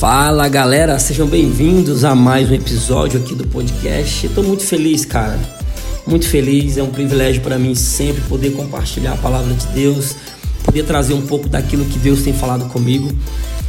Fala galera, sejam bem-vindos a mais um episódio aqui do podcast. Estou muito feliz, cara. Muito feliz, é um privilégio para mim sempre poder compartilhar a palavra de Deus, poder trazer um pouco daquilo que Deus tem falado comigo.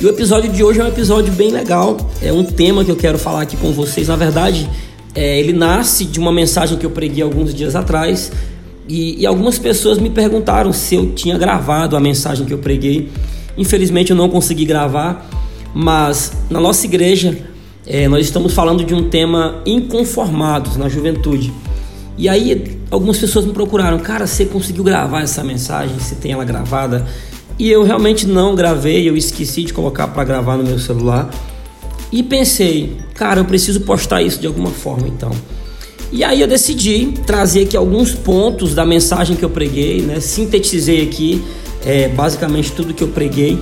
E o episódio de hoje é um episódio bem legal, é um tema que eu quero falar aqui com vocês. Na verdade, é, ele nasce de uma mensagem que eu preguei alguns dias atrás e, e algumas pessoas me perguntaram se eu tinha gravado a mensagem que eu preguei. Infelizmente eu não consegui gravar, mas na nossa igreja é, nós estamos falando de um tema inconformados na juventude. E aí algumas pessoas me procuraram, cara, você conseguiu gravar essa mensagem? Você tem ela gravada? E eu realmente não gravei, eu esqueci de colocar para gravar no meu celular. E pensei, cara, eu preciso postar isso de alguma forma então. E aí eu decidi trazer aqui alguns pontos da mensagem que eu preguei, né? Sintetizei aqui é, basicamente tudo que eu preguei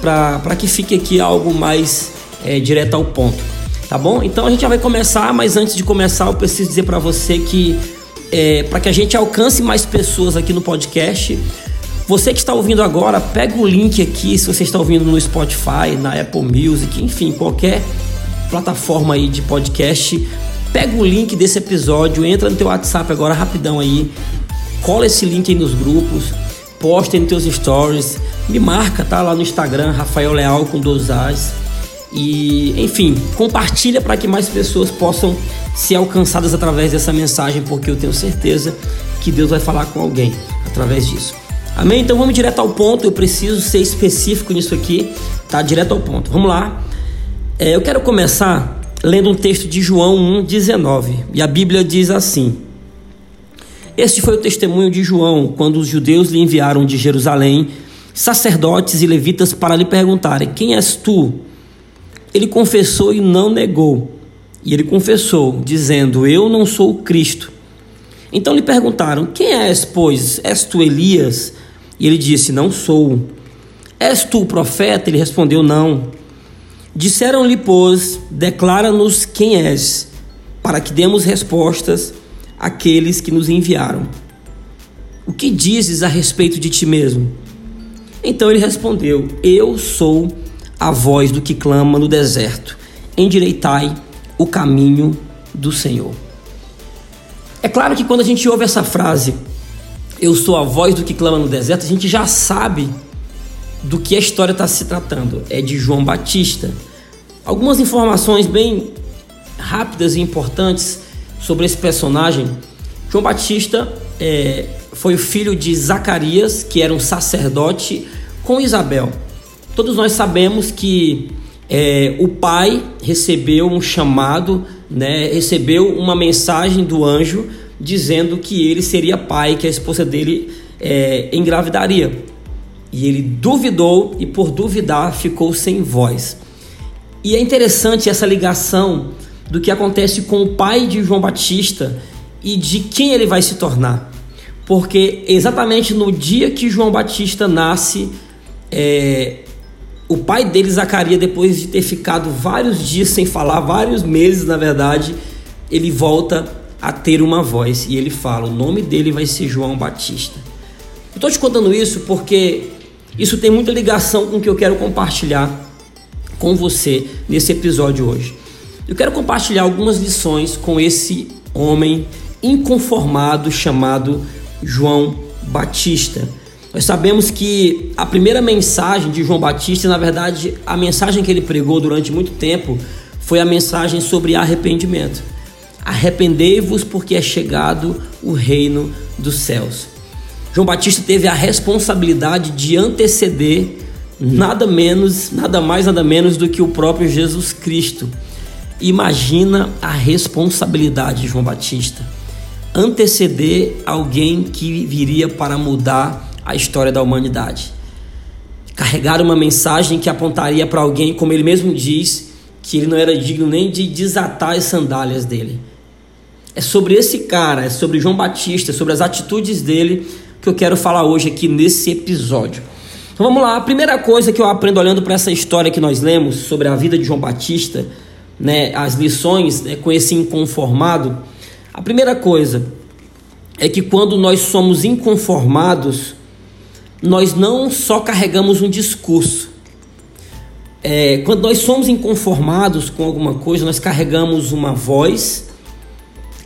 para que fique aqui algo mais é, direto ao ponto, tá bom? Então a gente já vai começar, mas antes de começar eu preciso dizer para você que é, para que a gente alcance mais pessoas aqui no podcast, você que está ouvindo agora, pega o link aqui, se você está ouvindo no Spotify, na Apple Music, enfim, qualquer plataforma aí de podcast, pega o link desse episódio, entra no teu WhatsApp agora rapidão aí, cola esse link aí nos grupos, posta nos teus stories, me marca, tá lá no Instagram, Rafael Leal com dois As. E, enfim, compartilha para que mais pessoas possam ser alcançadas através dessa mensagem, porque eu tenho certeza que Deus vai falar com alguém através disso. Amém? Então vamos direto ao ponto. Eu preciso ser específico nisso aqui, tá? Direto ao ponto. Vamos lá. É, eu quero começar lendo um texto de João 1,19. E a Bíblia diz assim: Este foi o testemunho de João quando os judeus lhe enviaram de Jerusalém sacerdotes e levitas para lhe perguntarem: Quem és tu? Ele confessou e não negou. E ele confessou, dizendo: Eu não sou o Cristo. Então lhe perguntaram: Quem és, pois? És tu Elias? E ele disse: Não sou. És tu o profeta? Ele respondeu: Não. Disseram-lhe, pois, declara-nos quem és, para que demos respostas àqueles que nos enviaram. O que dizes a respeito de ti mesmo? Então ele respondeu: Eu sou a voz do que clama no deserto. Endireitai o caminho do Senhor. É claro que quando a gente ouve essa frase, eu sou a voz do que clama no deserto, a gente já sabe do que a história está se tratando. É de João Batista. Algumas informações bem rápidas e importantes sobre esse personagem. João Batista é, foi o filho de Zacarias, que era um sacerdote, com Isabel. Todos nós sabemos que é, o pai recebeu um chamado, né, recebeu uma mensagem do anjo dizendo que ele seria pai, que a esposa dele é, engravidaria. E ele duvidou e, por duvidar, ficou sem voz. E é interessante essa ligação do que acontece com o pai de João Batista e de quem ele vai se tornar. Porque exatamente no dia que João Batista nasce, é, o pai dele, Zacarias, depois de ter ficado vários dias sem falar, vários meses na verdade, ele volta a ter uma voz e ele fala: o nome dele vai ser João Batista. Eu estou te contando isso porque isso tem muita ligação com o que eu quero compartilhar com você nesse episódio hoje. Eu quero compartilhar algumas lições com esse homem inconformado chamado João Batista. Nós sabemos que a primeira mensagem de João Batista, na verdade, a mensagem que ele pregou durante muito tempo, foi a mensagem sobre arrependimento. Arrependei-vos porque é chegado o reino dos céus. João Batista teve a responsabilidade de anteceder nada menos, nada mais, nada menos do que o próprio Jesus Cristo. Imagina a responsabilidade de João Batista. Anteceder alguém que viria para mudar a história da humanidade. Carregar uma mensagem que apontaria para alguém, como ele mesmo diz, que ele não era digno nem de desatar as sandálias dele. É sobre esse cara, é sobre João Batista, sobre as atitudes dele que eu quero falar hoje aqui nesse episódio. Então vamos lá, a primeira coisa que eu aprendo olhando para essa história que nós lemos sobre a vida de João Batista, né, as lições né, com esse inconformado, a primeira coisa é que quando nós somos inconformados, nós não só carregamos um discurso. É, quando nós somos inconformados com alguma coisa, nós carregamos uma voz,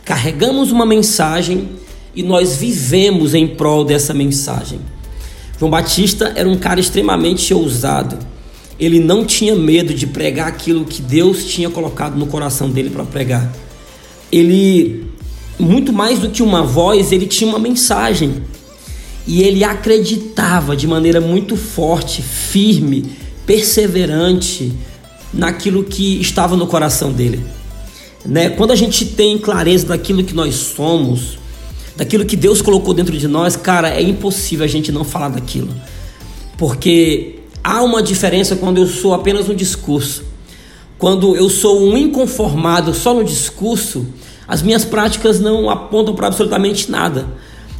carregamos uma mensagem e nós vivemos em prol dessa mensagem. João Batista era um cara extremamente ousado. Ele não tinha medo de pregar aquilo que Deus tinha colocado no coração dele para pregar. Ele, muito mais do que uma voz, ele tinha uma mensagem. E ele acreditava de maneira muito forte, firme, perseverante naquilo que estava no coração dele. Né? Quando a gente tem clareza daquilo que nós somos, daquilo que Deus colocou dentro de nós, cara, é impossível a gente não falar daquilo. Porque há uma diferença quando eu sou apenas um discurso. Quando eu sou um inconformado só no discurso, as minhas práticas não apontam para absolutamente nada.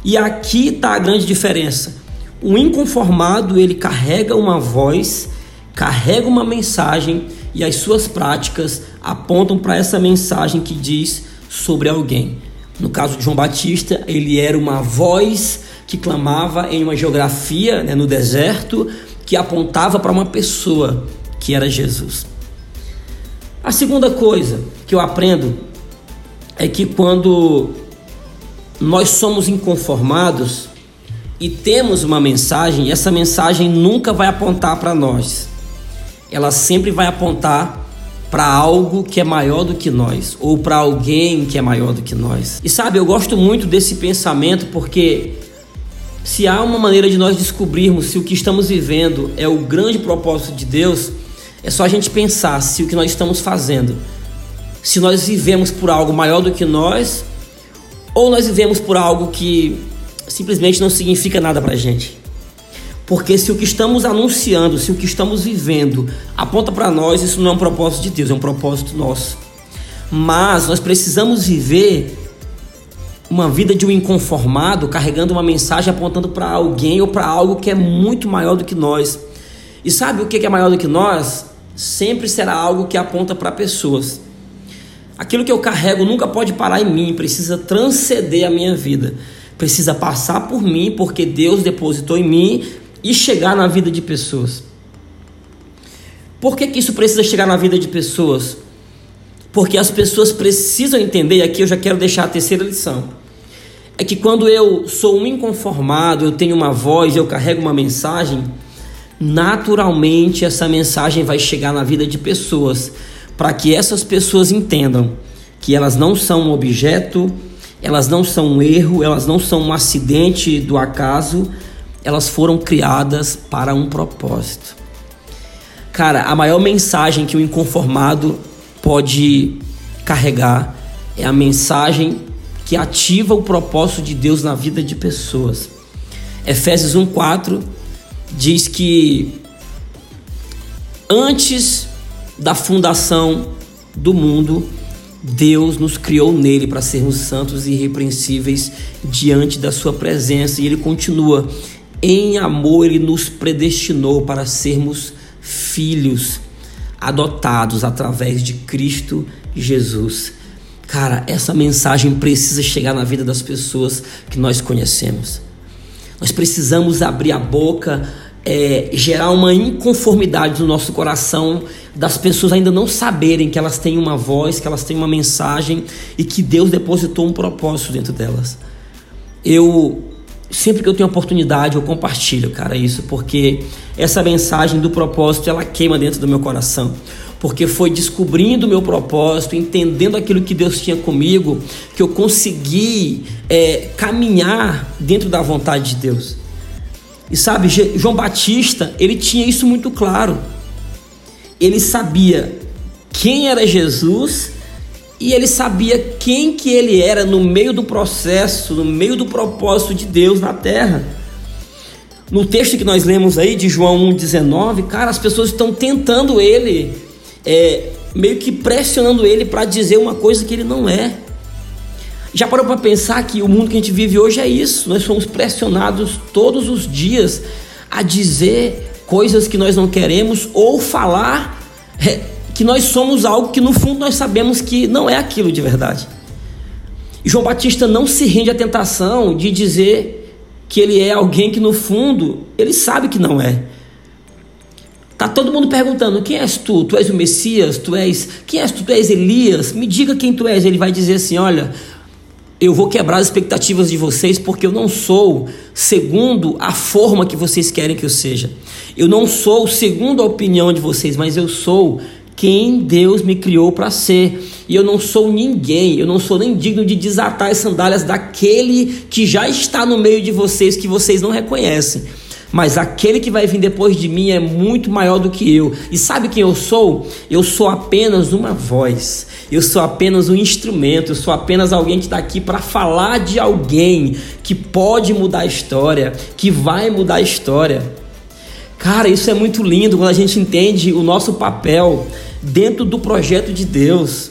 E aqui está a grande diferença. O inconformado, ele carrega uma voz, carrega uma mensagem e as suas práticas apontam para essa mensagem que diz sobre alguém. No caso de João Batista, ele era uma voz que clamava em uma geografia né, no deserto, que apontava para uma pessoa que era Jesus. A segunda coisa que eu aprendo é que quando nós somos inconformados e temos uma mensagem, essa mensagem nunca vai apontar para nós. Ela sempre vai apontar para algo que é maior do que nós, ou para alguém que é maior do que nós. E sabe, eu gosto muito desse pensamento porque se há uma maneira de nós descobrirmos se o que estamos vivendo é o grande propósito de Deus, é só a gente pensar se o que nós estamos fazendo, se nós vivemos por algo maior do que nós, ou nós vivemos por algo que simplesmente não significa nada para a gente. Porque se o que estamos anunciando, se o que estamos vivendo aponta para nós, isso não é um propósito de Deus, é um propósito nosso. Mas nós precisamos viver uma vida de um inconformado, carregando uma mensagem apontando para alguém ou para algo que é muito maior do que nós. E sabe o que é maior do que nós? Sempre será algo que aponta para pessoas. Aquilo que eu carrego nunca pode parar em mim, precisa transcender a minha vida. Precisa passar por mim, porque Deus depositou em mim e chegar na vida de pessoas. Por que, que isso precisa chegar na vida de pessoas? Porque as pessoas precisam entender, e aqui eu já quero deixar a terceira lição. É que quando eu sou um inconformado, eu tenho uma voz, eu carrego uma mensagem, naturalmente essa mensagem vai chegar na vida de pessoas, para que essas pessoas entendam que elas não são um objeto, elas não são um erro, elas não são um acidente do acaso, elas foram criadas para um propósito. Cara, a maior mensagem que o inconformado pode carregar é a mensagem que ativa o propósito de Deus na vida de pessoas. Efésios 1:4 diz que antes da fundação do mundo, Deus nos criou nele para sermos santos e irrepreensíveis diante da sua presença. E ele continua: em amor, Ele nos predestinou para sermos filhos adotados através de Cristo Jesus. Cara, essa mensagem precisa chegar na vida das pessoas que nós conhecemos. Nós precisamos abrir a boca, é, gerar uma inconformidade no nosso coração, das pessoas ainda não saberem que elas têm uma voz, que elas têm uma mensagem e que Deus depositou um propósito dentro delas. Eu sempre que eu tenho oportunidade, eu compartilho, cara, isso, porque essa mensagem do propósito, ela queima dentro do meu coração. Porque foi descobrindo o meu propósito, entendendo aquilo que Deus tinha comigo, que eu consegui é, caminhar dentro da vontade de Deus. E sabe, João Batista, ele tinha isso muito claro. Ele sabia quem era Jesus e ele sabia quem que ele era no meio do processo, no meio do propósito de Deus na terra. No texto que nós lemos aí de João 1,19, cara, as pessoas estão tentando ele, é, meio que pressionando ele para dizer uma coisa que ele não é. Já parou para pensar que o mundo que a gente vive hoje é isso? Nós somos pressionados todos os dias a dizer coisas que nós não queremos ou falar é, que nós somos algo que no fundo nós sabemos que não é aquilo de verdade. João Batista não se rende à tentação de dizer que ele é alguém que no fundo ele sabe que não é. Tá todo mundo perguntando: quem és tu? Tu és o Messias? Tu és. Quem és tu? Tu és Elias? Me diga quem tu és. Ele vai dizer assim: olha, eu vou quebrar as expectativas de vocês porque eu não sou segundo a forma que vocês querem que eu seja. Eu não sou segundo a opinião de vocês, mas eu sou quem Deus me criou para ser. E eu não sou ninguém, eu não sou nem digno de desatar as sandálias daquele que já está no meio de vocês que vocês não reconhecem. Mas aquele que vai vir depois de mim é muito maior do que eu. E sabe quem eu sou? Eu sou apenas uma voz. Eu sou apenas um instrumento. Eu sou apenas alguém que está aqui para falar de alguém que pode mudar a história, que vai mudar a história. Cara, isso é muito lindo quando a gente entende o nosso papel dentro do projeto de Deus.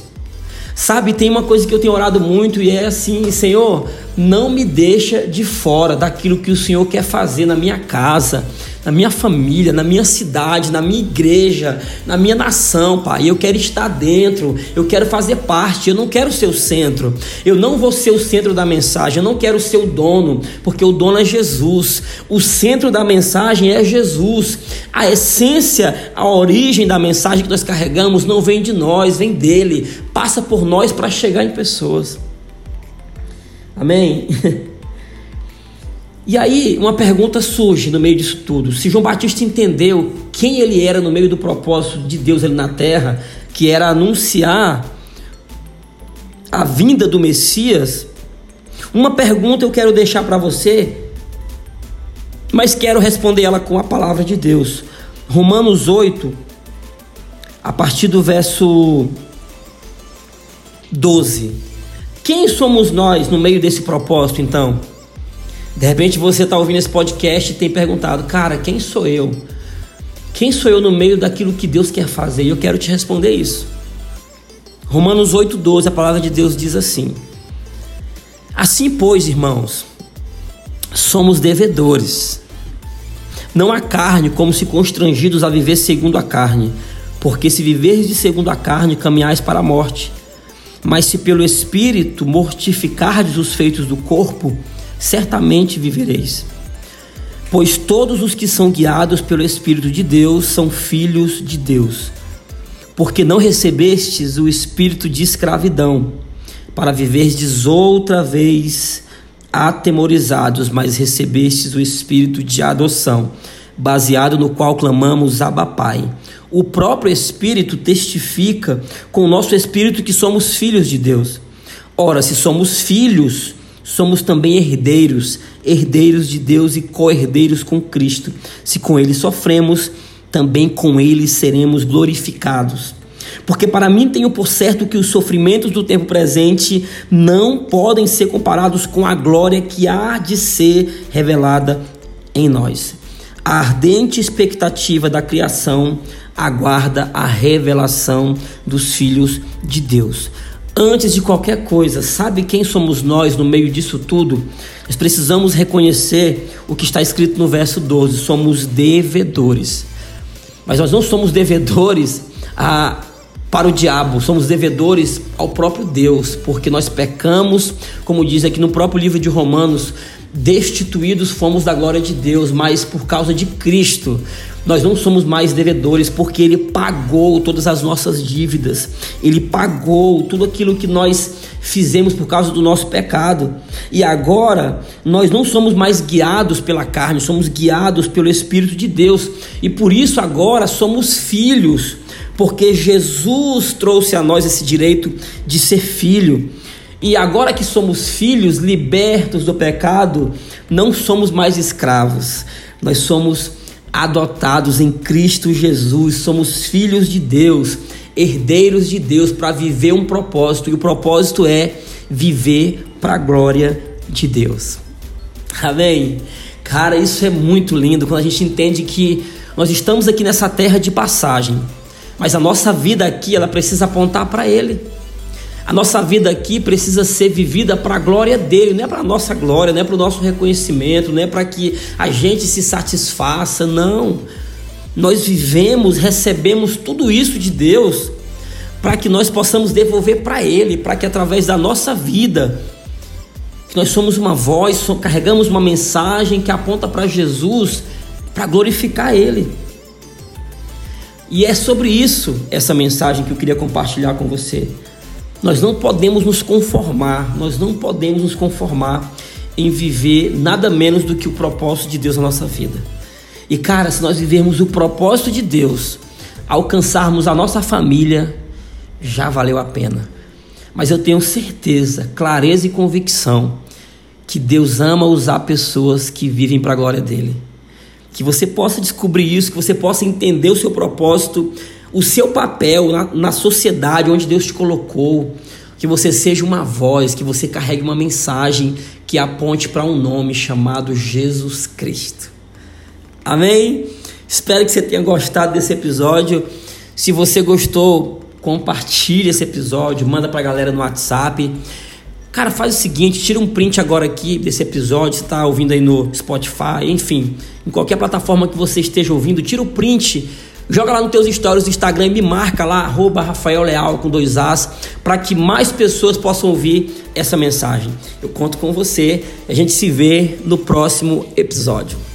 Sabe, tem uma coisa que eu tenho orado muito e é assim, Senhor, não me deixa de fora daquilo que o Senhor quer fazer na minha casa, na minha família, na minha cidade, na minha igreja, na minha nação, Pai. Eu quero estar dentro, eu quero fazer parte, eu não quero ser o centro. Eu não vou ser o centro da mensagem, eu não quero ser o dono, porque o dono é Jesus. O centro da mensagem é Jesus. A essência, a origem da mensagem que nós carregamos não vem de nós, vem dele. Passa por nós para chegar em pessoas. Amém? E aí uma pergunta surge no meio disso tudo. Se João Batista entendeu quem ele era no meio do propósito de Deus ali na terra, que era anunciar a vinda do Messias, uma pergunta eu quero deixar para você, mas quero responder ela com a palavra de Deus. Romanos 8, a partir do verso 12. Quem somos nós no meio desse propósito então? De repente você está ouvindo esse podcast e tem perguntado, cara, quem sou eu? Quem sou eu no meio daquilo que Deus quer fazer? E eu quero te responder isso. Romanos 8,12, a palavra de Deus diz assim: Assim, pois, irmãos, somos devedores. Não a carne, como se constrangidos a viver segundo a carne, porque se viveres de segundo a carne, caminhais para a morte. Mas se pelo Espírito mortificardes os feitos do corpo, certamente vivereis. Pois todos os que são guiados pelo Espírito de Deus são filhos de Deus. Porque não recebestes o espírito de escravidão, para viverdes outra vez atemorizados, mas recebestes o espírito de adoção, baseado no qual clamamos Abba Pai. O próprio Espírito testifica com o nosso espírito que somos filhos de Deus. Ora, se somos filhos, somos também herdeiros, herdeiros de Deus e co-herdeiros com Cristo. Se com ele sofremos, também com ele seremos glorificados. Porque para mim tenho por certo que os sofrimentos do tempo presente não podem ser comparados com a glória que há de ser revelada em nós. A ardente expectativa da criação aguarda a revelação dos filhos de Deus. Antes de qualquer coisa, sabe quem somos nós no meio disso tudo? Nós precisamos reconhecer o que está escrito no verso 12: somos devedores. Mas nós não somos devedores a, para o diabo, somos devedores ao próprio Deus, porque nós pecamos, como diz aqui no próprio livro de Romanos, destituídos fomos da glória de Deus, mas por causa de Cristo nós não somos mais devedores porque Ele pagou todas as nossas dívidas, Ele pagou tudo aquilo que nós fizemos por causa do nosso pecado. E agora nós não somos mais guiados pela carne, somos guiados pelo Espírito de Deus. E por isso agora somos filhos, porque Jesus trouxe a nós esse direito de ser filho. E agora que somos filhos libertos do pecado, não somos mais escravos, nós somos adotados em Cristo Jesus, somos filhos de Deus, herdeiros de Deus para viver um propósito, e o propósito é viver para a glória de Deus. Amém? Cara, isso é muito lindo quando a gente entende que nós estamos aqui nessa terra de passagem, mas a nossa vida aqui ela precisa apontar para Ele. A nossa vida aqui precisa ser vivida para a glória dele, não é para a nossa glória, não é para o nosso reconhecimento, não é para que a gente se satisfaça, não. Nós vivemos, recebemos tudo isso de Deus para que nós possamos devolver para Ele, para que através da nossa vida, que nós somos uma voz, carregamos uma mensagem que aponta para Jesus, para glorificar Ele. E é sobre isso essa mensagem que eu queria compartilhar com você. Nós não podemos nos conformar, nós não podemos nos conformar em viver nada menos do que o propósito de Deus na nossa vida. E cara, se nós vivermos o propósito de Deus, alcançarmos a nossa família, já valeu a pena. Mas eu tenho certeza, clareza e convicção que Deus ama usar pessoas que vivem para a glória dele. Que você possa descobrir isso, que você possa entender o seu propósito, o seu papel na, na sociedade onde Deus te colocou. Que você seja uma voz, que você carregue uma mensagem que aponte para um nome chamado Jesus Cristo. Amém? Espero que você tenha gostado desse episódio. Se você gostou, compartilhe esse episódio, manda para a galera no WhatsApp. Cara, faz o seguinte, tira um print agora aqui desse episódio, você está ouvindo aí no Spotify, enfim, em qualquer plataforma que você esteja ouvindo, tira o print, joga lá nos teus stories do Instagram e me marca lá, arroba Rafael Leal com dois As, para que mais pessoas possam ouvir essa mensagem. Eu conto com você, a gente se vê no próximo episódio.